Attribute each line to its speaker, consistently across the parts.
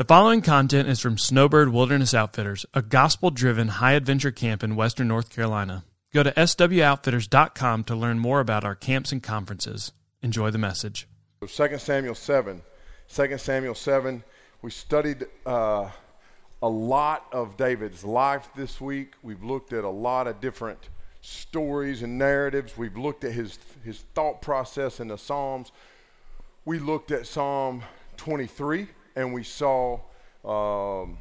Speaker 1: The following content is from Snowbird Wilderness Outfitters, a gospel driven high adventure camp in western North Carolina. Go to swoutfitters.com to learn more about our camps and conferences. Enjoy the message.
Speaker 2: 2 Samuel 7. 2 Samuel 7. We studied uh, a lot of David's life this week. We've looked at a lot of different stories and narratives. We've looked at his, his thought process in the Psalms. We looked at Psalm 23 and we saw um,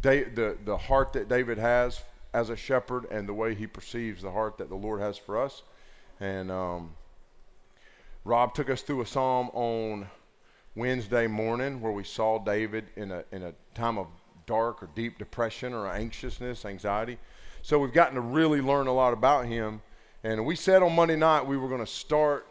Speaker 2: the, the heart that David has as a shepherd and the way he perceives the heart that the Lord has for us. And um, Rob took us through a psalm on Wednesday morning where we saw David in a, in a time of dark or deep depression or anxiousness, anxiety. So we've gotten to really learn a lot about him. And we said on Monday night we were going to start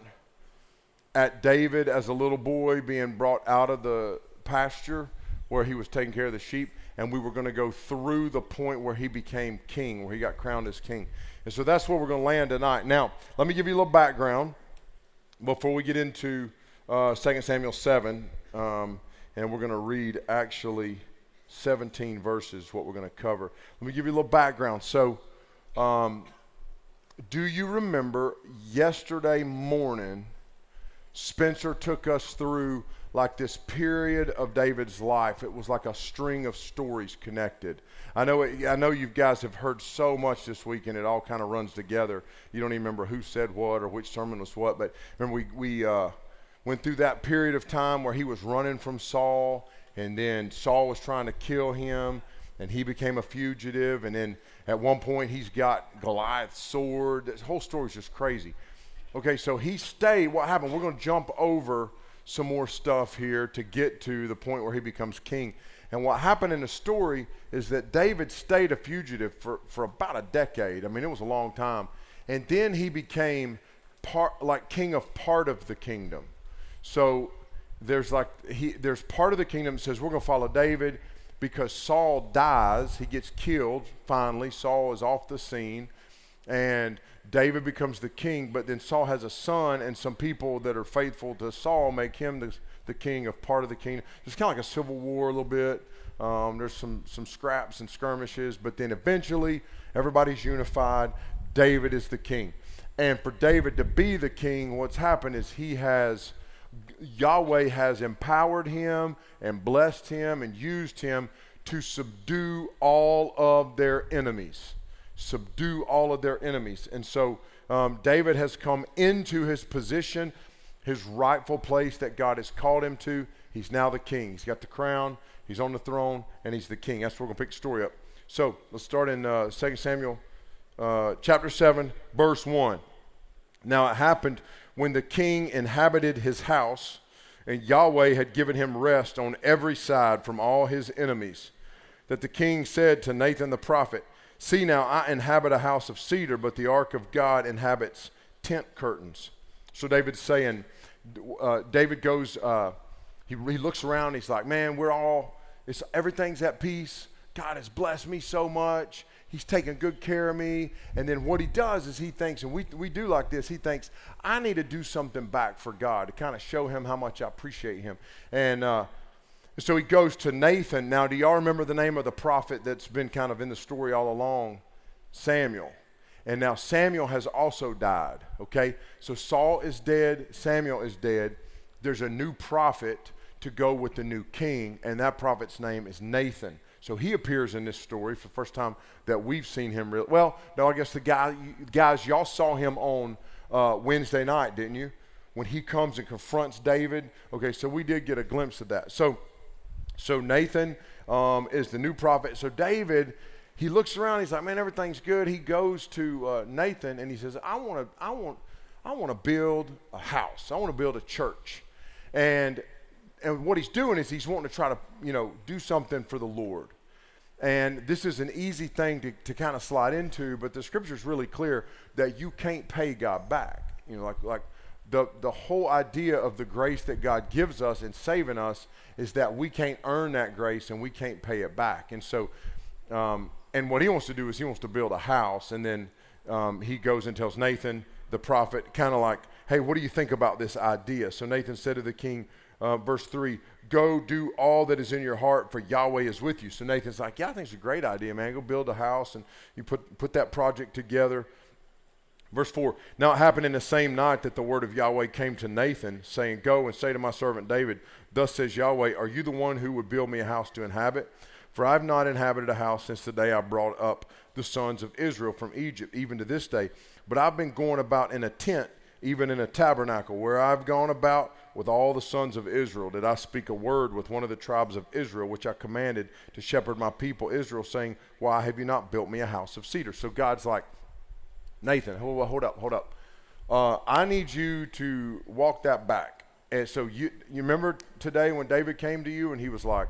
Speaker 2: at David as a little boy being brought out of the pasture where he was taking care of the sheep, and we were going to go through the point where he became king, where he got crowned as king. And so that's where we're going to land tonight. Now, let me give you a little background before we get into uh, 2 Samuel 7, um, and we're going to read actually 17 verses, what we're going to cover. Let me give you a little background. So, um, do you remember yesterday morning, Spencer took us through like this period of David's life. It was like a string of stories connected. I know, it, I know you guys have heard so much this week, and it all kind of runs together. You don't even remember who said what or which sermon was what, but remember we we uh, went through that period of time where he was running from Saul, and then Saul was trying to kill him, and he became a fugitive, and then at one point he's got Goliath's sword. This whole story is just crazy. Okay, so he stayed. What happened? We're going to jump over some more stuff here to get to the point where he becomes king. And what happened in the story is that David stayed a fugitive for, for about a decade. I mean, it was a long time. And then he became part like king of part of the kingdom. So there's like he there's part of the kingdom that says we're going to follow David because Saul dies, he gets killed finally. Saul is off the scene and David becomes the king, but then Saul has a son, and some people that are faithful to Saul make him the, the king of part of the kingdom. It's kind of like a civil war a little bit. Um, there's some, some scraps and skirmishes, but then eventually everybody's unified. David is the king. And for David to be the king, what's happened is he has, Yahweh has empowered him and blessed him and used him to subdue all of their enemies subdue all of their enemies. And so um, David has come into his position, his rightful place that God has called him to. He's now the king. He's got the crown, he's on the throne, and he's the king. That's where we're going to pick the story up. So let's start in uh, 2 Samuel uh, chapter 7, verse 1. Now it happened when the king inhabited his house, and Yahweh had given him rest on every side from all his enemies, that the king said to Nathan the prophet, See now, I inhabit a house of cedar, but the ark of God inhabits tent curtains. So David's saying, uh, David goes, uh, he, he looks around, he's like, man, we're all, it's, everything's at peace. God has blessed me so much. He's taking good care of me. And then what he does is he thinks, and we, we do like this, he thinks, I need to do something back for God to kind of show him how much I appreciate him. And uh, so he goes to Nathan. Now, do y'all remember the name of the prophet that's been kind of in the story all along? Samuel. And now Samuel has also died, okay? So Saul is dead, Samuel is dead. There's a new prophet to go with the new king, and that prophet's name is Nathan. So he appears in this story for the first time that we've seen him. Real well, no, I guess the guy, guys, y'all saw him on uh, Wednesday night, didn't you? When he comes and confronts David. Okay, so we did get a glimpse of that. So so Nathan um, is the new prophet. So David, he looks around. He's like, man, everything's good. He goes to uh, Nathan and he says, I want to, I want, I want to build a house. I want to build a church. And and what he's doing is he's wanting to try to, you know, do something for the Lord. And this is an easy thing to, to kind of slide into, but the scripture is really clear that you can't pay God back. You know, like like the, the whole idea of the grace that God gives us in saving us is that we can't earn that grace and we can't pay it back. And so, um, and what he wants to do is he wants to build a house. And then um, he goes and tells Nathan, the prophet, kind of like, hey, what do you think about this idea? So Nathan said to the king, uh, verse 3 Go do all that is in your heart, for Yahweh is with you. So Nathan's like, Yeah, I think it's a great idea, man. Go build a house and you put, put that project together. Verse 4 Now it happened in the same night that the word of Yahweh came to Nathan, saying, Go and say to my servant David, Thus says Yahweh, Are you the one who would build me a house to inhabit? For I have not inhabited a house since the day I brought up the sons of Israel from Egypt, even to this day. But I've been going about in a tent, even in a tabernacle, where I've gone about with all the sons of Israel. Did I speak a word with one of the tribes of Israel, which I commanded to shepherd my people Israel, saying, Why have you not built me a house of cedar? So God's like, Nathan, hold, hold up, hold up. Uh, I need you to walk that back. And so you you remember today when David came to you and he was like,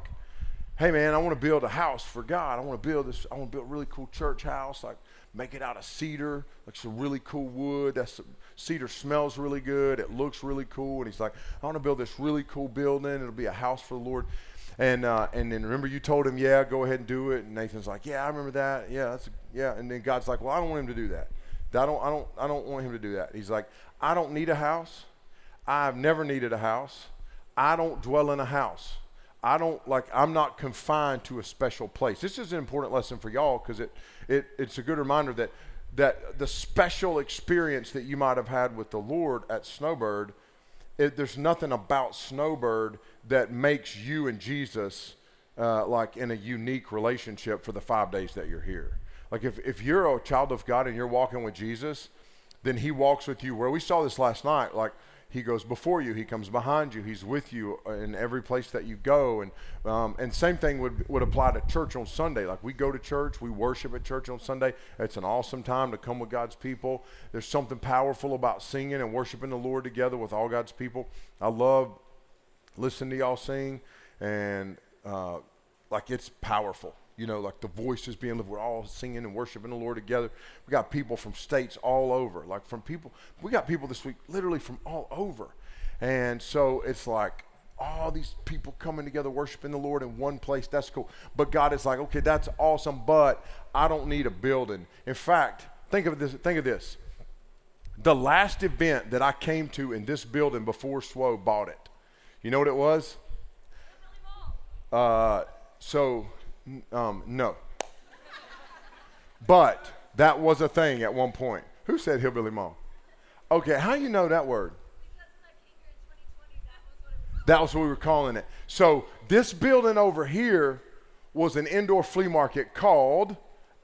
Speaker 2: "Hey man, I want to build a house for God. I want to build this. I want to build a really cool church house. Like make it out of cedar, like some really cool wood. That's cedar smells really good. It looks really cool. And he's like, I want to build this really cool building. It'll be a house for the Lord. And uh, and then remember you told him, yeah, go ahead and do it. And Nathan's like, yeah, I remember that. Yeah, that's yeah. And then God's like, well, I don't want him to do that. I don't I don't I don't want him to do that. He's like, I don't need a house. I've never needed a house. I don't dwell in a house. I don't like I'm not confined to a special place. This is an important lesson for y'all because it, it it's a good reminder that that the special experience that you might have had with the Lord at Snowbird, it, there's nothing about Snowbird that makes you and Jesus uh, like in a unique relationship for the five days that you're here. Like if, if you're a child of God and you're walking with Jesus, then he walks with you. Where we saw this last night, like he goes before you, he comes behind you, he's with you in every place that you go. And um, and same thing would would apply to church on Sunday. Like we go to church, we worship at church on Sunday. It's an awesome time to come with God's people. There's something powerful about singing and worshiping the Lord together with all God's people. I love listening to y'all sing, and uh, like it's powerful you know, like the voices being lifted. We're all singing and worshiping the Lord together. We got people from states all over, like from people. We got people this week, literally from all over, and so it's like all these people coming together worshiping the Lord in one place. That's cool. But God is like, okay, that's awesome, but I don't need a building. In fact, think of this. Think of this. The last event that I came to in this building before SWO bought it. You know what it was? Uh, so um, no. But that was a thing at one point. Who said hillbilly mom? Okay, how you know that word? That was what we were calling it. So this building over here was an indoor flea market called,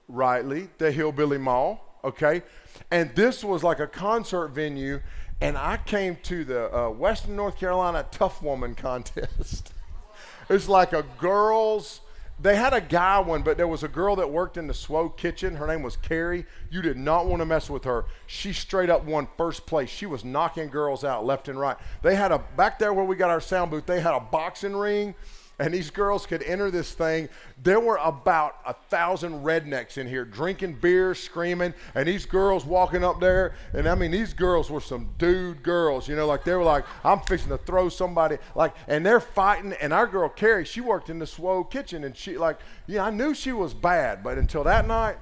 Speaker 2: rightly, the Hillbilly Mall. Okay, and this was like a concert venue, and I came to the uh, Western North Carolina Tough Woman contest. it's like a girls' They had a guy one, but there was a girl that worked in the SWO kitchen. Her name was Carrie. You did not want to mess with her. She straight up won first place. She was knocking girls out left and right. They had a back there where we got our sound booth. They had a boxing ring and these girls could enter this thing. There were about a thousand rednecks in here drinking beer, screaming, and these girls walking up there. And I mean, these girls were some dude girls, you know, like they were like, I'm fixing to throw somebody, like, and they're fighting. And our girl Carrie, she worked in the SWO kitchen, and she, like, yeah, I knew she was bad, but until that night,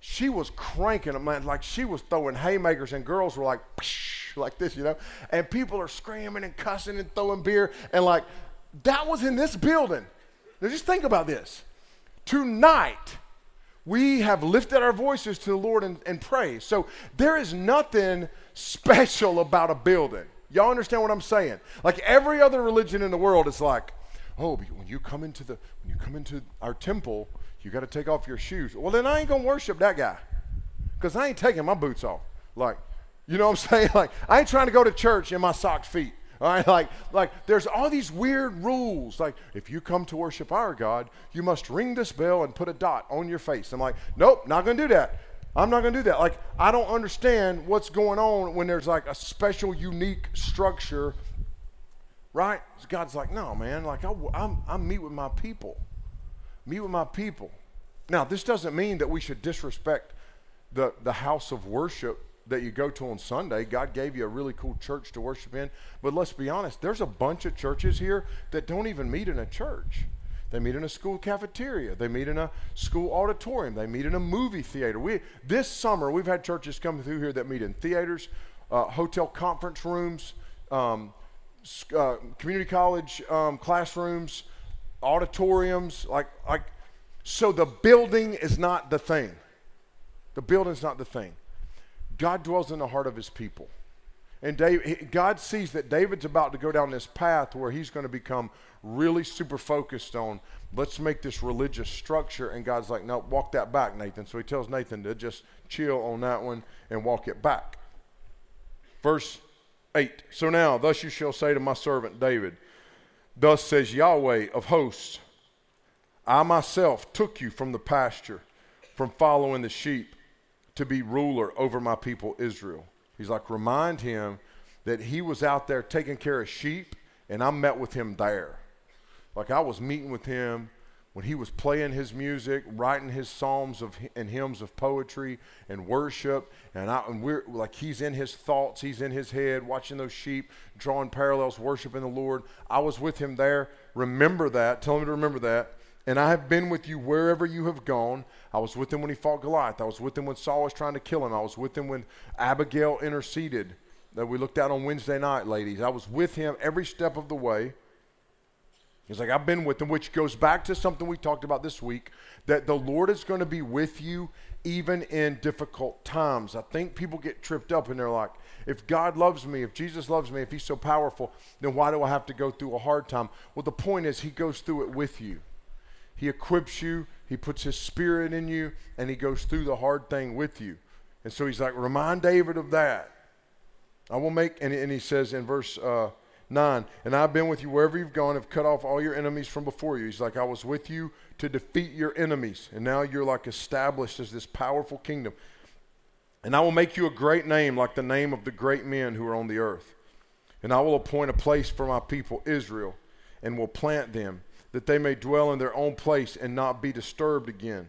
Speaker 2: she was cranking them, man, like she was throwing haymakers, and girls were like, like this, you know, and people are screaming and cussing and throwing beer, and like that was in this building. Now just think about this. Tonight, we have lifted our voices to the Lord and, and praise. So there is nothing special about a building. Y'all understand what I'm saying? Like every other religion in the world, it's like, oh, when you come into the when you come into our temple, you got to take off your shoes. Well, then I ain't gonna worship that guy, because I ain't taking my boots off. Like, you know what I'm saying? Like, I ain't trying to go to church in my socked feet. All right, like, like there's all these weird rules. Like, if you come to worship our God, you must ring this bell and put a dot on your face. I'm like, nope, not gonna do that. I'm not gonna do that. Like, I don't understand what's going on when there's like a special, unique structure, right? God's like, no, man. Like, I, I'm, I meet with my people. Meet with my people. Now, this doesn't mean that we should disrespect the the house of worship that you go to on Sunday. God gave you a really cool church to worship in. But let's be honest, there's a bunch of churches here that don't even meet in a church. They meet in a school cafeteria. They meet in a school auditorium. They meet in a movie theater. We this summer we've had churches come through here that meet in theaters, uh, hotel conference rooms, um, uh, community college um, classrooms, auditoriums, like like. So the building is not the thing. The building's not the thing. God dwells in the heart of His people. And God sees that David's about to go down this path where he's going to become really super focused on let's make this religious structure. And God's like, no, walk that back, Nathan. So he tells Nathan to just chill on that one and walk it back. Verse 8 So now, thus you shall say to my servant David, Thus says Yahweh of hosts, I myself took you from the pasture, from following the sheep, to be ruler over my people Israel. He's like, remind him that he was out there taking care of sheep, and I met with him there. Like I was meeting with him when he was playing his music, writing his psalms of and hymns of poetry and worship, and, I, and we're like he's in his thoughts, he's in his head, watching those sheep, drawing parallels, worshiping the Lord. I was with him there. Remember that. Tell him to remember that. And I have been with you wherever you have gone. I was with him when he fought Goliath. I was with him when Saul was trying to kill him. I was with him when Abigail interceded that we looked at on Wednesday night, ladies. I was with him every step of the way. He's like, I've been with him, which goes back to something we talked about this week that the Lord is going to be with you even in difficult times. I think people get tripped up and they're like, if God loves me, if Jesus loves me, if he's so powerful, then why do I have to go through a hard time? Well, the point is, he goes through it with you. He equips you, He puts His Spirit in you, and He goes through the hard thing with you. And so He's like, remind David of that. I will make, and, and He says in verse uh, 9, and I've been with you wherever you've gone, have cut off all your enemies from before you. He's like, I was with you to defeat your enemies, and now you're like established as this powerful kingdom. And I will make you a great name, like the name of the great men who are on the earth. And I will appoint a place for my people, Israel, and will plant them that they may dwell in their own place and not be disturbed again.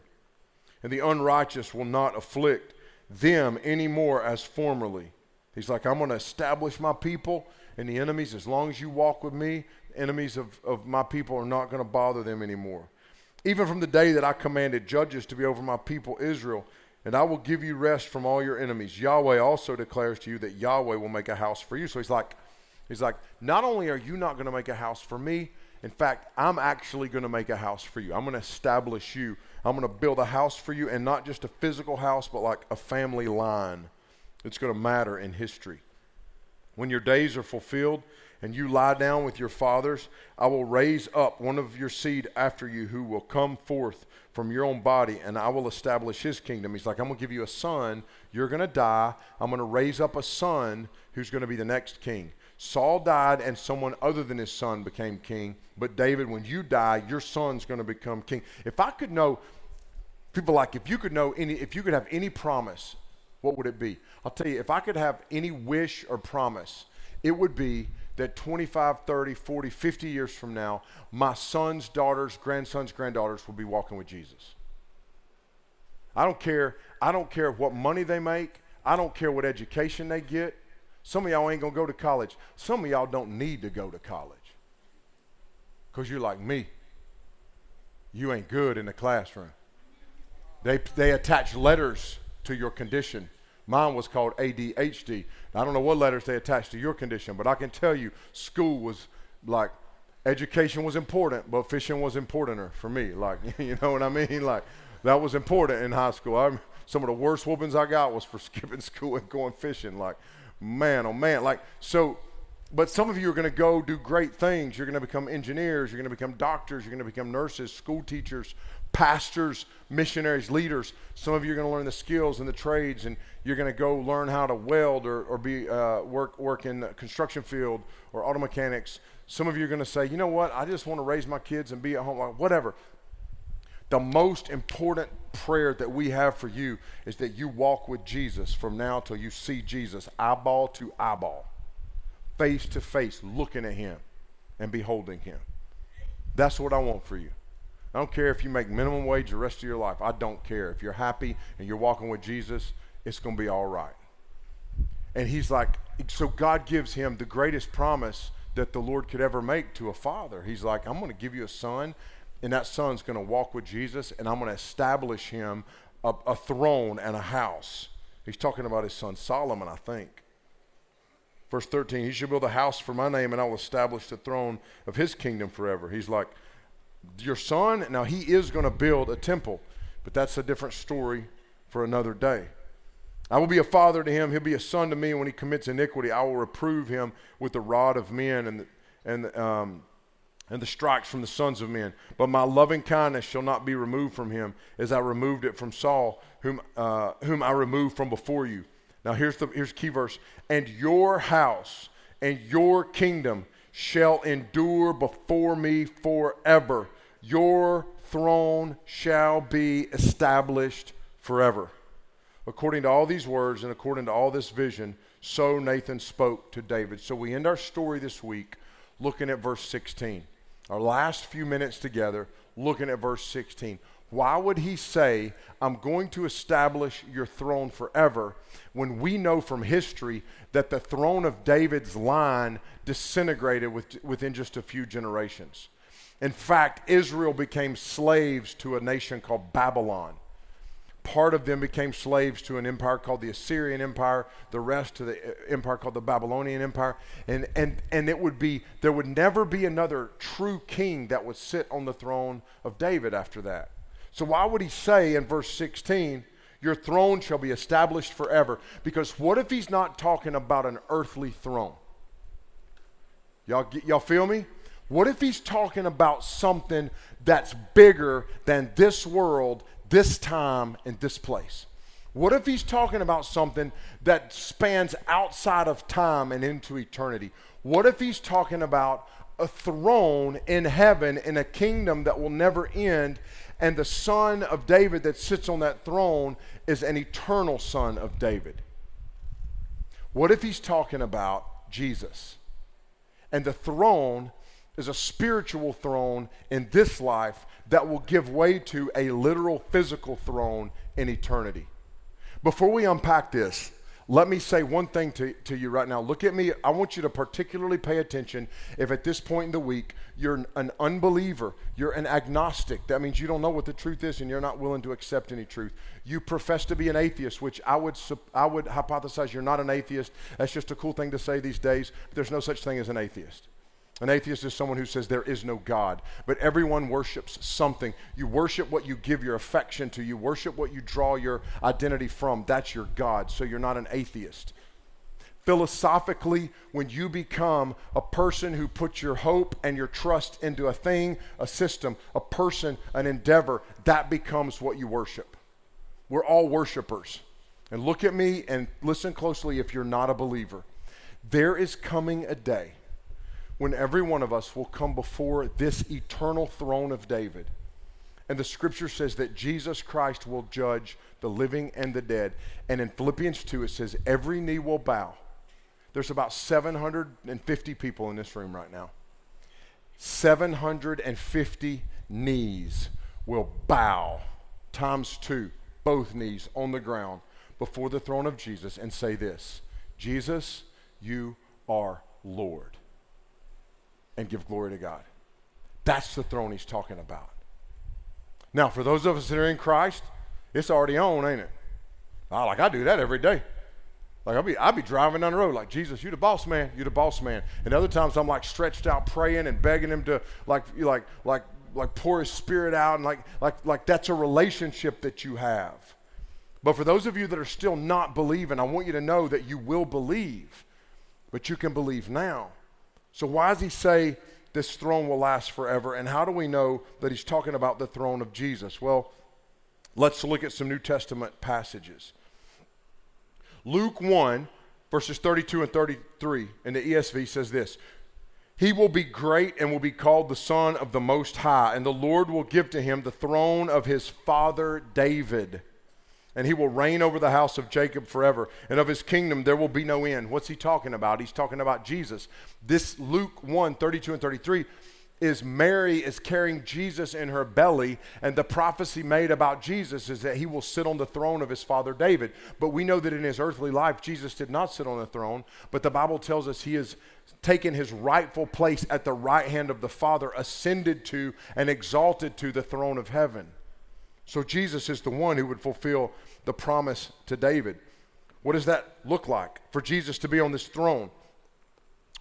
Speaker 2: And the unrighteous will not afflict them any more as formerly. He's like, I'm going to establish my people and the enemies. As long as you walk with me, enemies of, of my people are not going to bother them anymore. Even from the day that I commanded judges to be over my people Israel, and I will give you rest from all your enemies. Yahweh also declares to you that Yahweh will make a house for you. So he's like, he's like, not only are you not going to make a house for me, in fact, I'm actually going to make a house for you. I'm going to establish you. I'm going to build a house for you, and not just a physical house, but like a family line. It's going to matter in history. When your days are fulfilled and you lie down with your fathers, I will raise up one of your seed after you who will come forth from your own body, and I will establish his kingdom. He's like, I'm going to give you a son. You're going to die. I'm going to raise up a son who's going to be the next king. Saul died and someone other than his son became king. But David, when you die, your son's going to become king. If I could know, people like, if you could know any, if you could have any promise, what would it be? I'll tell you, if I could have any wish or promise, it would be that 25, 30, 40, 50 years from now, my sons, daughters, grandsons, granddaughters will be walking with Jesus. I don't care. I don't care what money they make. I don't care what education they get. Some of y'all ain't going to go to college. Some of y'all don't need to go to college because you're like me. You ain't good in the classroom. They, they attach letters to your condition. Mine was called ADHD. I don't know what letters they attached to your condition, but I can tell you school was like education was important, but fishing was importanter for me. Like, you know what I mean? Like, that was important in high school. I, some of the worst whoopings I got was for skipping school and going fishing. Like, man, oh man. Like, so, but some of you are going to go do great things. You're going to become engineers. You're going to become doctors. You're going to become nurses, school teachers, pastors, missionaries, leaders. Some of you are going to learn the skills and the trades, and you're going to go learn how to weld or, or be uh, work work in the construction field or auto mechanics. Some of you are going to say, you know what? I just want to raise my kids and be at home, whatever. The most important prayer that we have for you is that you walk with Jesus from now till you see Jesus eyeball to eyeball, face to face, looking at him and beholding him. That's what I want for you. I don't care if you make minimum wage the rest of your life. I don't care. If you're happy and you're walking with Jesus, it's going to be all right. And he's like, so God gives him the greatest promise that the Lord could ever make to a father. He's like, I'm going to give you a son and that son's going to walk with Jesus, and I'm going to establish him a, a, throne and a house. He's talking about his son Solomon, I think. Verse 13, he shall build a house for my name, and I will establish the throne of his kingdom forever. He's like, your son, now he is going to build a temple, but that's a different story for another day. I will be a father to him. He'll be a son to me. When he commits iniquity, I will reprove him with the rod of men and and um, and the strikes from the sons of men. But my loving kindness shall not be removed from him, as I removed it from Saul, whom uh, whom I removed from before you. Now here's the here's key verse. And your house and your kingdom shall endure before me forever. Your throne shall be established forever. According to all these words and according to all this vision, so Nathan spoke to David. So we end our story this week looking at verse 16. Our last few minutes together looking at verse 16. Why would he say, I'm going to establish your throne forever, when we know from history that the throne of David's line disintegrated with, within just a few generations? In fact, Israel became slaves to a nation called Babylon part of them became slaves to an empire called the Assyrian Empire, the rest to the uh, empire called the Babylonian Empire. And, and, and it would be, there would never be another true king that would sit on the throne of David after that. So, why would he say in verse 16, Your throne shall be established forever? Because what if he's not talking about an earthly throne? Y'all, y'all feel me? What if he's talking about something that's bigger than this world this time and this place? What if he's talking about something that spans outside of time and into eternity? What if he's talking about a throne in heaven in a kingdom that will never end, and the son of David that sits on that throne is an eternal son of David? What if he's talking about Jesus? And the throne is a spiritual throne in this life that will give way to a literal physical throne in eternity. Before we unpack this, let me say one thing to, to you right now. Look at me. I want you to particularly pay attention if at this point in the week you're an unbeliever, you're an agnostic. That means you don't know what the truth is and you're not willing to accept any truth. You profess to be an atheist, which I would, I would hypothesize you're not an atheist. That's just a cool thing to say these days. There's no such thing as an atheist. An atheist is someone who says there is no God, but everyone worships something. You worship what you give your affection to, you worship what you draw your identity from. That's your God, so you're not an atheist. Philosophically, when you become a person who puts your hope and your trust into a thing, a system, a person, an endeavor, that becomes what you worship. We're all worshipers. And look at me and listen closely if you're not a believer. There is coming a day when every one of us will come before this eternal throne of David. And the scripture says that Jesus Christ will judge the living and the dead. And in Philippians 2, it says, every knee will bow. There's about 750 people in this room right now. 750 knees will bow, times two, both knees on the ground before the throne of Jesus and say this Jesus, you are Lord and give glory to God. That's the throne he's talking about. Now, for those of us that are in Christ, it's already on, ain't it? Oh, like I do that every day. Like I'll be, I'll be driving down the road like Jesus, you the boss man, you the boss man. And other times I'm like stretched out praying and begging him to like, like, like, like pour his spirit out and like, like, like that's a relationship that you have. But for those of you that are still not believing, I want you to know that you will believe, but you can believe now. So, why does he say this throne will last forever? And how do we know that he's talking about the throne of Jesus? Well, let's look at some New Testament passages. Luke 1, verses 32 and 33 in the ESV says this He will be great and will be called the Son of the Most High, and the Lord will give to him the throne of his father David and he will reign over the house of Jacob forever, and of his kingdom there will be no end. What's he talking about? He's talking about Jesus. This Luke 1 32 and 33 is Mary is carrying Jesus in her belly, and the prophecy made about Jesus is that he will sit on the throne of his father David. But we know that in his earthly life, Jesus did not sit on the throne, but the Bible tells us he has taken his rightful place at the right hand of the Father, ascended to and exalted to the throne of heaven. So Jesus is the one who would fulfill the promise to David. What does that look like for Jesus to be on this throne?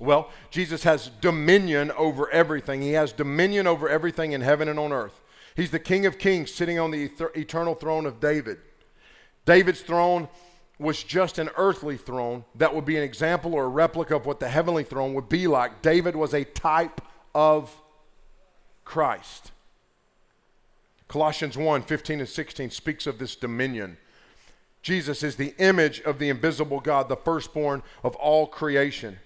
Speaker 2: Well, Jesus has dominion over everything. He has dominion over everything in heaven and on earth. He's the King of Kings sitting on the eternal throne of David. David's throne was just an earthly throne that would be an example or a replica of what the heavenly throne would be like. David was a type of Christ. Colossians 1 15 and 16 speaks of this dominion. Jesus is the image of the invisible God, the firstborn of all creation.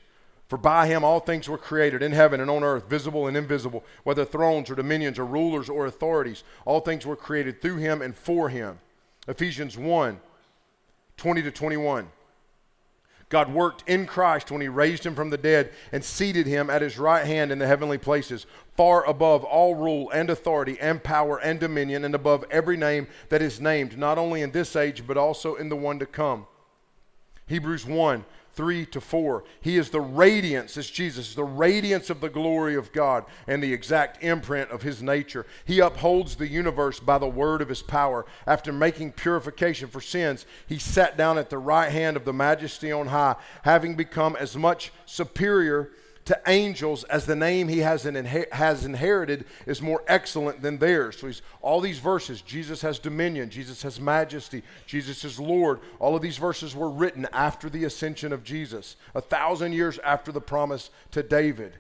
Speaker 2: For by him all things were created in heaven and on earth, visible and invisible, whether thrones or dominions or rulers or authorities. All things were created through him and for him. Ephesians 1 20 to 21. God worked in Christ when he raised him from the dead and seated him at his right hand in the heavenly places, far above all rule and authority and power and dominion, and above every name that is named, not only in this age, but also in the one to come. Hebrews 1 3 to 4. He is the radiance, as Jesus, the radiance of the glory of God and the exact imprint of his nature. He upholds the universe by the word of his power. After making purification for sins, he sat down at the right hand of the majesty on high, having become as much superior to angels as the name he has, inher- has inherited is more excellent than theirs. So he's all these verses. Jesus has dominion, Jesus has majesty, Jesus is Lord. All of these verses were written after the ascension of Jesus, a thousand years after the promise to David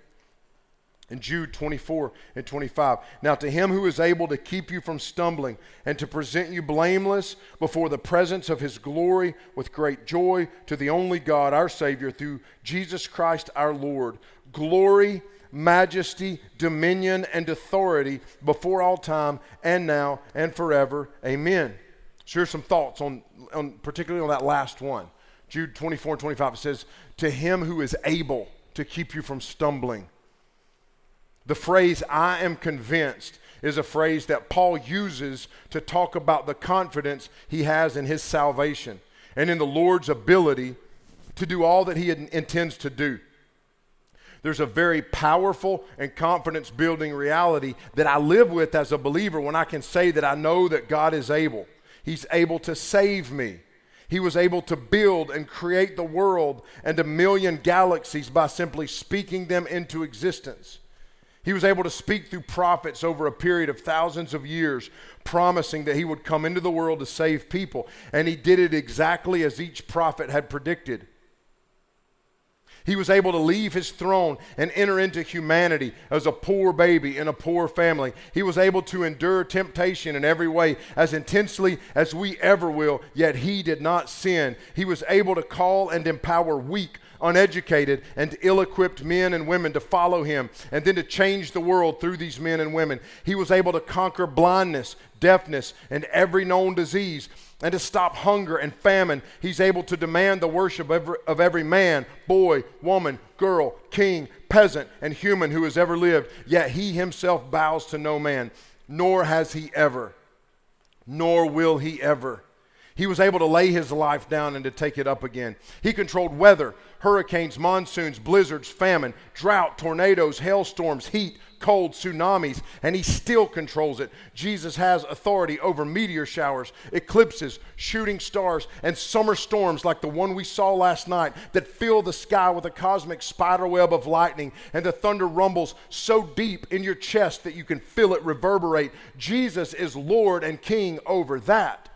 Speaker 2: in Jude 24 and 25. Now, to him who is able to keep you from stumbling and to present you blameless before the presence of his glory with great joy, to the only God, our Savior, through Jesus Christ our Lord, glory, majesty, dominion, and authority before all time and now and forever. Amen. So, here's some thoughts on, on particularly on that last one. Jude 24 and 25 it says, To him who is able to keep you from stumbling the phrase, I am convinced, is a phrase that Paul uses to talk about the confidence he has in his salvation and in the Lord's ability to do all that he intends to do. There's a very powerful and confidence building reality that I live with as a believer when I can say that I know that God is able. He's able to save me. He was able to build and create the world and a million galaxies by simply speaking them into existence. He was able to speak through prophets over a period of thousands of years, promising that he would come into the world to save people. And he did it exactly as each prophet had predicted. He was able to leave his throne and enter into humanity as a poor baby in a poor family. He was able to endure temptation in every way as intensely as we ever will, yet he did not sin. He was able to call and empower weak, uneducated, and ill equipped men and women to follow him and then to change the world through these men and women. He was able to conquer blindness, deafness, and every known disease and to stop hunger and famine. He's able to demand the worship of every, of every, man, boy, woman, girl, king, peasant, and human who has ever lived. Yet he himself bows to no man, nor has he ever, nor will he ever. He was able to lay his life down and to take it up again. He controlled weather, hurricanes, monsoons, blizzards, famine, drought, tornadoes, hailstorms, heat, cold, tsunamis, and he still controls it. Jesus has authority over meteor showers, eclipses, shooting stars, and summer storms like the one we saw last night that fill the sky with a cosmic spiderweb of lightning, and the thunder rumbles so deep in your chest that you can feel it reverberate. Jesus is Lord and King over that.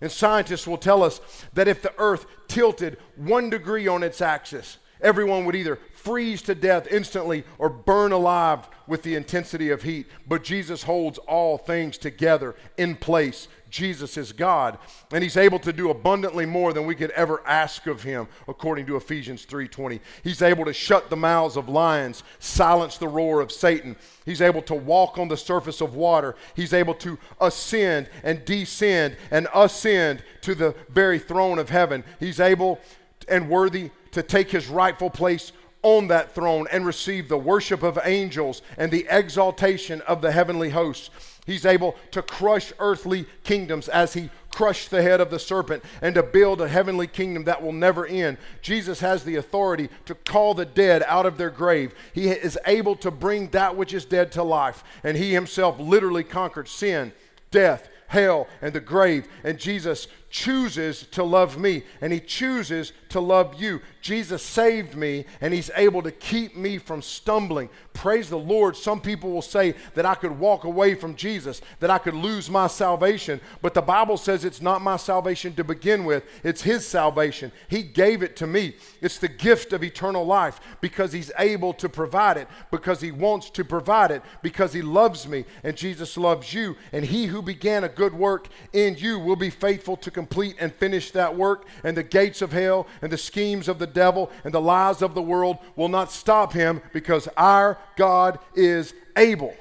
Speaker 2: And scientists will tell us that if the earth tilted one degree on its axis, everyone would either freeze to death instantly or burn alive with the intensity of heat. But Jesus holds all things together in place. Jesus is God, and he's able to do abundantly more than we could ever ask of him, according to Ephesians 3:20. He's able to shut the mouths of lions, silence the roar of Satan. He's able to walk on the surface of water. He's able to ascend and descend and ascend to the very throne of heaven. He's able and worthy to take his rightful place on that throne and receive the worship of angels and the exaltation of the heavenly hosts. He's able to crush earthly kingdoms as he crushed the head of the serpent and to build a heavenly kingdom that will never end. Jesus has the authority to call the dead out of their grave. He is able to bring that which is dead to life. And he himself literally conquered sin, death, hell, and the grave. And Jesus chooses to love me and he chooses to love you. Jesus saved me and he's able to keep me from stumbling. Praise the Lord. Some people will say that I could walk away from Jesus, that I could lose my salvation, but the Bible says it's not my salvation to begin with, it's his salvation. He gave it to me. It's the gift of eternal life because he's able to provide it, because he wants to provide it, because he loves me and Jesus loves you. And he who began a good work in you will be faithful to complete and finish that work, and the gates of hell and the schemes of the devil and the lies of the world will not stop him because our God is able.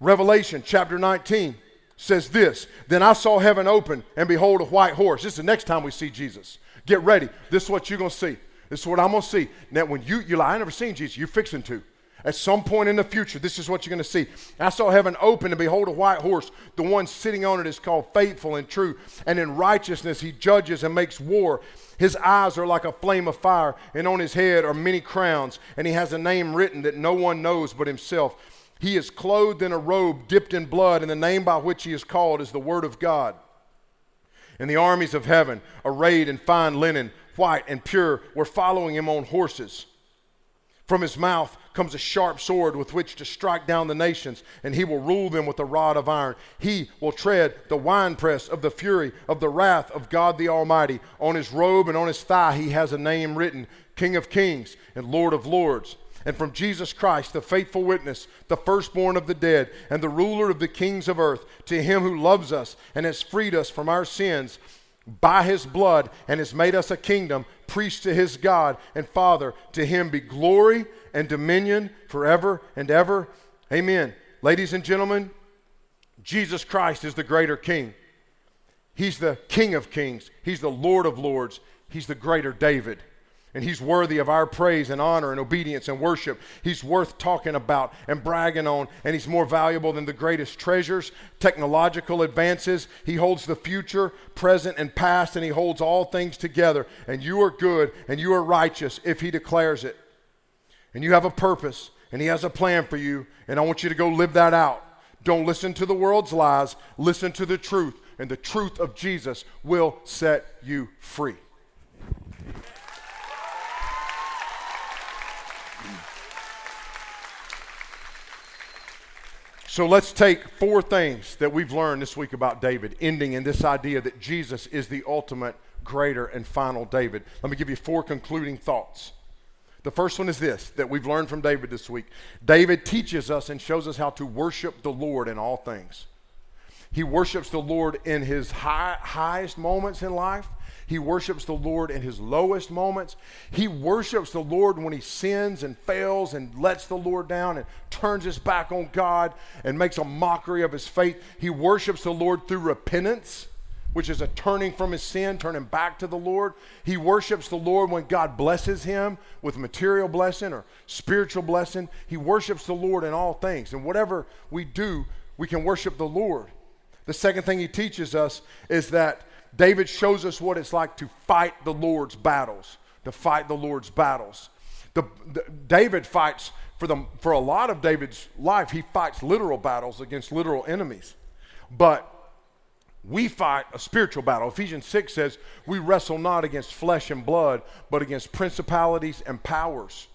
Speaker 2: Revelation chapter 19 says this Then I saw heaven open, and behold, a white horse. This is the next time we see Jesus. Get ready. This is what you're going to see. This is what I'm going to see. Now, when you, you're like, I never seen Jesus, you're fixing to. At some point in the future, this is what you're going to see. I saw heaven open, and behold, a white horse. The one sitting on it is called faithful and true. And in righteousness, he judges and makes war. His eyes are like a flame of fire, and on his head are many crowns, and he has a name written that no one knows but himself. He is clothed in a robe dipped in blood, and the name by which he is called is the Word of God. And the armies of heaven, arrayed in fine linen, white and pure, were following him on horses. From his mouth comes a sharp sword with which to strike down the nations, and he will rule them with a rod of iron. He will tread the winepress of the fury of the wrath of God the Almighty. On his robe and on his thigh he has a name written King of Kings and Lord of Lords. And from Jesus Christ, the faithful witness, the firstborn of the dead, and the ruler of the kings of earth, to him who loves us and has freed us from our sins by his blood and has made us a kingdom, priest to his God and Father. To him be glory and dominion forever and ever. Amen. Ladies and gentlemen, Jesus Christ is the greater king. He's the King of kings, He's the Lord of lords, He's the greater David. And he's worthy of our praise and honor and obedience and worship. He's worth talking about and bragging on, and he's more valuable than the greatest treasures, technological advances. He holds the future, present, and past, and he holds all things together. And you are good and you are righteous if he declares it and you have a purpose and He has a plan for you, and I want you to go live that out. Don't listen to the world's lies, listen to the truth, and the truth of Jesus will set you free. So let's take four things that we've learned this week about David, ending in this idea that Jesus is the ultimate, greater, and final David. Let me give you four concluding thoughts. The first one is this that we've learned from David this week. David teaches us and shows us how to worship the Lord in all things. He worships the Lord in his high, highest moments in life. He worships the Lord in his lowest moments. He worships the Lord when he sins and fails and lets the Lord down and turns his back on God and makes a mockery of his faith. He worships the Lord through repentance which is a turning from his sin, turning back to the Lord. He worships the Lord when God blesses him with material blessing or spiritual blessing. He worships the Lord in all things. And whatever we do, we can worship the Lord. The second thing he teaches us is that David shows us what it's like to fight the Lord's battles, to fight the Lord's battles. The, the, David fights for, the, for a lot of David's life, he fights literal battles against literal enemies. But we fight a spiritual battle. Ephesians 6 says, We wrestle not against flesh and blood, but against principalities and powers.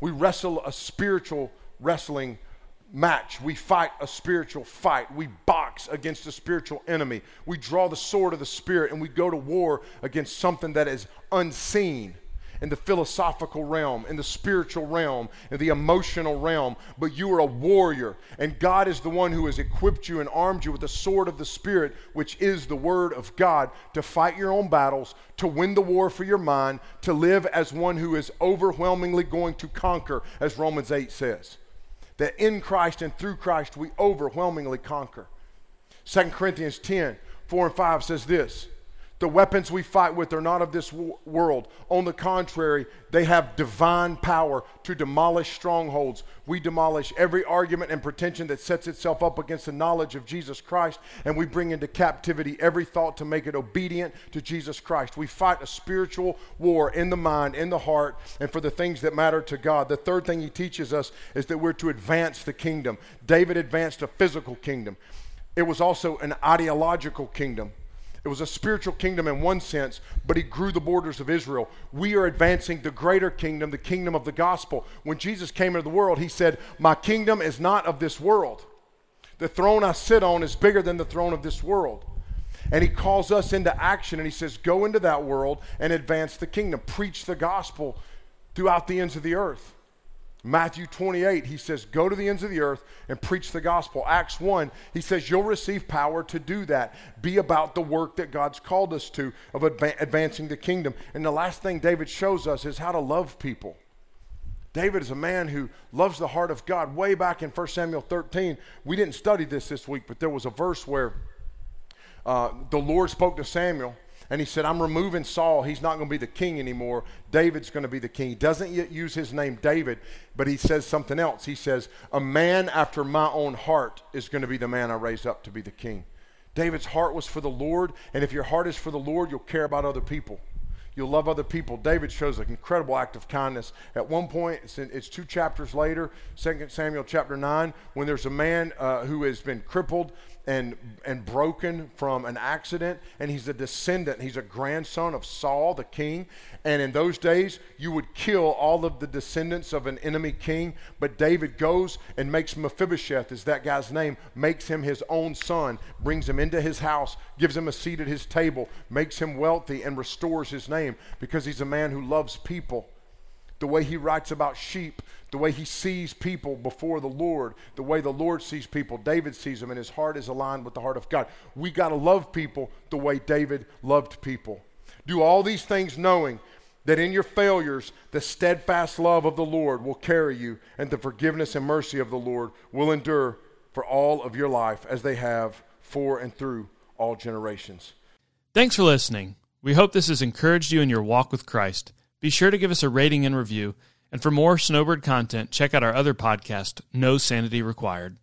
Speaker 2: We wrestle a spiritual wrestling match. We fight a spiritual fight. We box against a spiritual enemy. We draw the sword of the Spirit and we go to war against something that is unseen in the philosophical realm, in the spiritual realm, in the emotional realm, but you are a warrior. And God is the one who has equipped you and armed you with the sword of the Spirit, which is the Word of God, to fight your own battles, to win the war for your mind, to live as one who is overwhelmingly going to conquer, as Romans 8 says. That in Christ and through Christ we overwhelmingly conquer. 2 Corinthians 10 4 and 5 says this the weapons we fight with are not of this world. On the contrary, they have divine power to demolish strongholds. We demolish every argument and pretension that sets itself up against the knowledge of Jesus Christ, and we bring into captivity every thought to make it obedient to Jesus Christ. We fight a spiritual war in the mind, in the heart, and for the things that matter to God. The third thing he teaches us is that we're to advance the kingdom. David advanced a physical kingdom, it was also an ideological kingdom It was a spiritual kingdom in one sense, but he grew the borders of Israel. We are advancing the greater kingdom, the kingdom of the gospel. When Jesus came into the world, he said, My kingdom is not of this world. The throne I sit on is bigger than the throne of this world. And he calls us into action and he says, Go into that world and advance the kingdom, preach the gospel throughout the ends of the earth. Matthew 28, he says, Go to the ends of the earth and preach the gospel. Acts 1, he says, You'll receive power to do that. Be about the work that God's called us to of adva- advancing the kingdom. And the last thing David shows us is how to love people. David is a man who loves the heart of God. Way back in 1 Samuel 13, we didn't study this this week, but there was a verse where uh, the Lord spoke to Samuel and he said, I'm removing Saul. He's not going to be the king anymore. David's going to be the king. He doesn't yet use his name David, but he says something else. He says, A man after my own heart is going to be the man I raise up to be the king. David's heart was for the Lord, and if your heart is for the Lord, you'll care about other people. You'll love other people. David shows an incredible act of kindness. At one point, it's, in, it's two chapters later, 2 Samuel chapter 9, when there's a man uh, who has been crippled and, and broken from an accident, and he's a descendant. He's a grandson of Saul, the king. And in those days, you would kill all of the descendants of an enemy king. But David goes and makes Mephibosheth, is that guy's name, makes him his own son, brings him into his house, gives him a seat at his table, makes him wealthy, and restores his because he's a man who loves people the way he writes about sheep, the way he sees people before the Lord, the way the Lord sees people. David sees them, and his heart is aligned with the heart of God. We got to love people the way David loved people. Do all these things knowing that in your failures, the steadfast love of the Lord will carry you, and the forgiveness and mercy of the Lord will endure for all of your life as they have for and through all generations.
Speaker 1: Thanks for listening. We hope this has encouraged you in your walk with Christ. Be sure to give us a rating and review. And for more Snowbird content, check out our other podcast, No Sanity Required.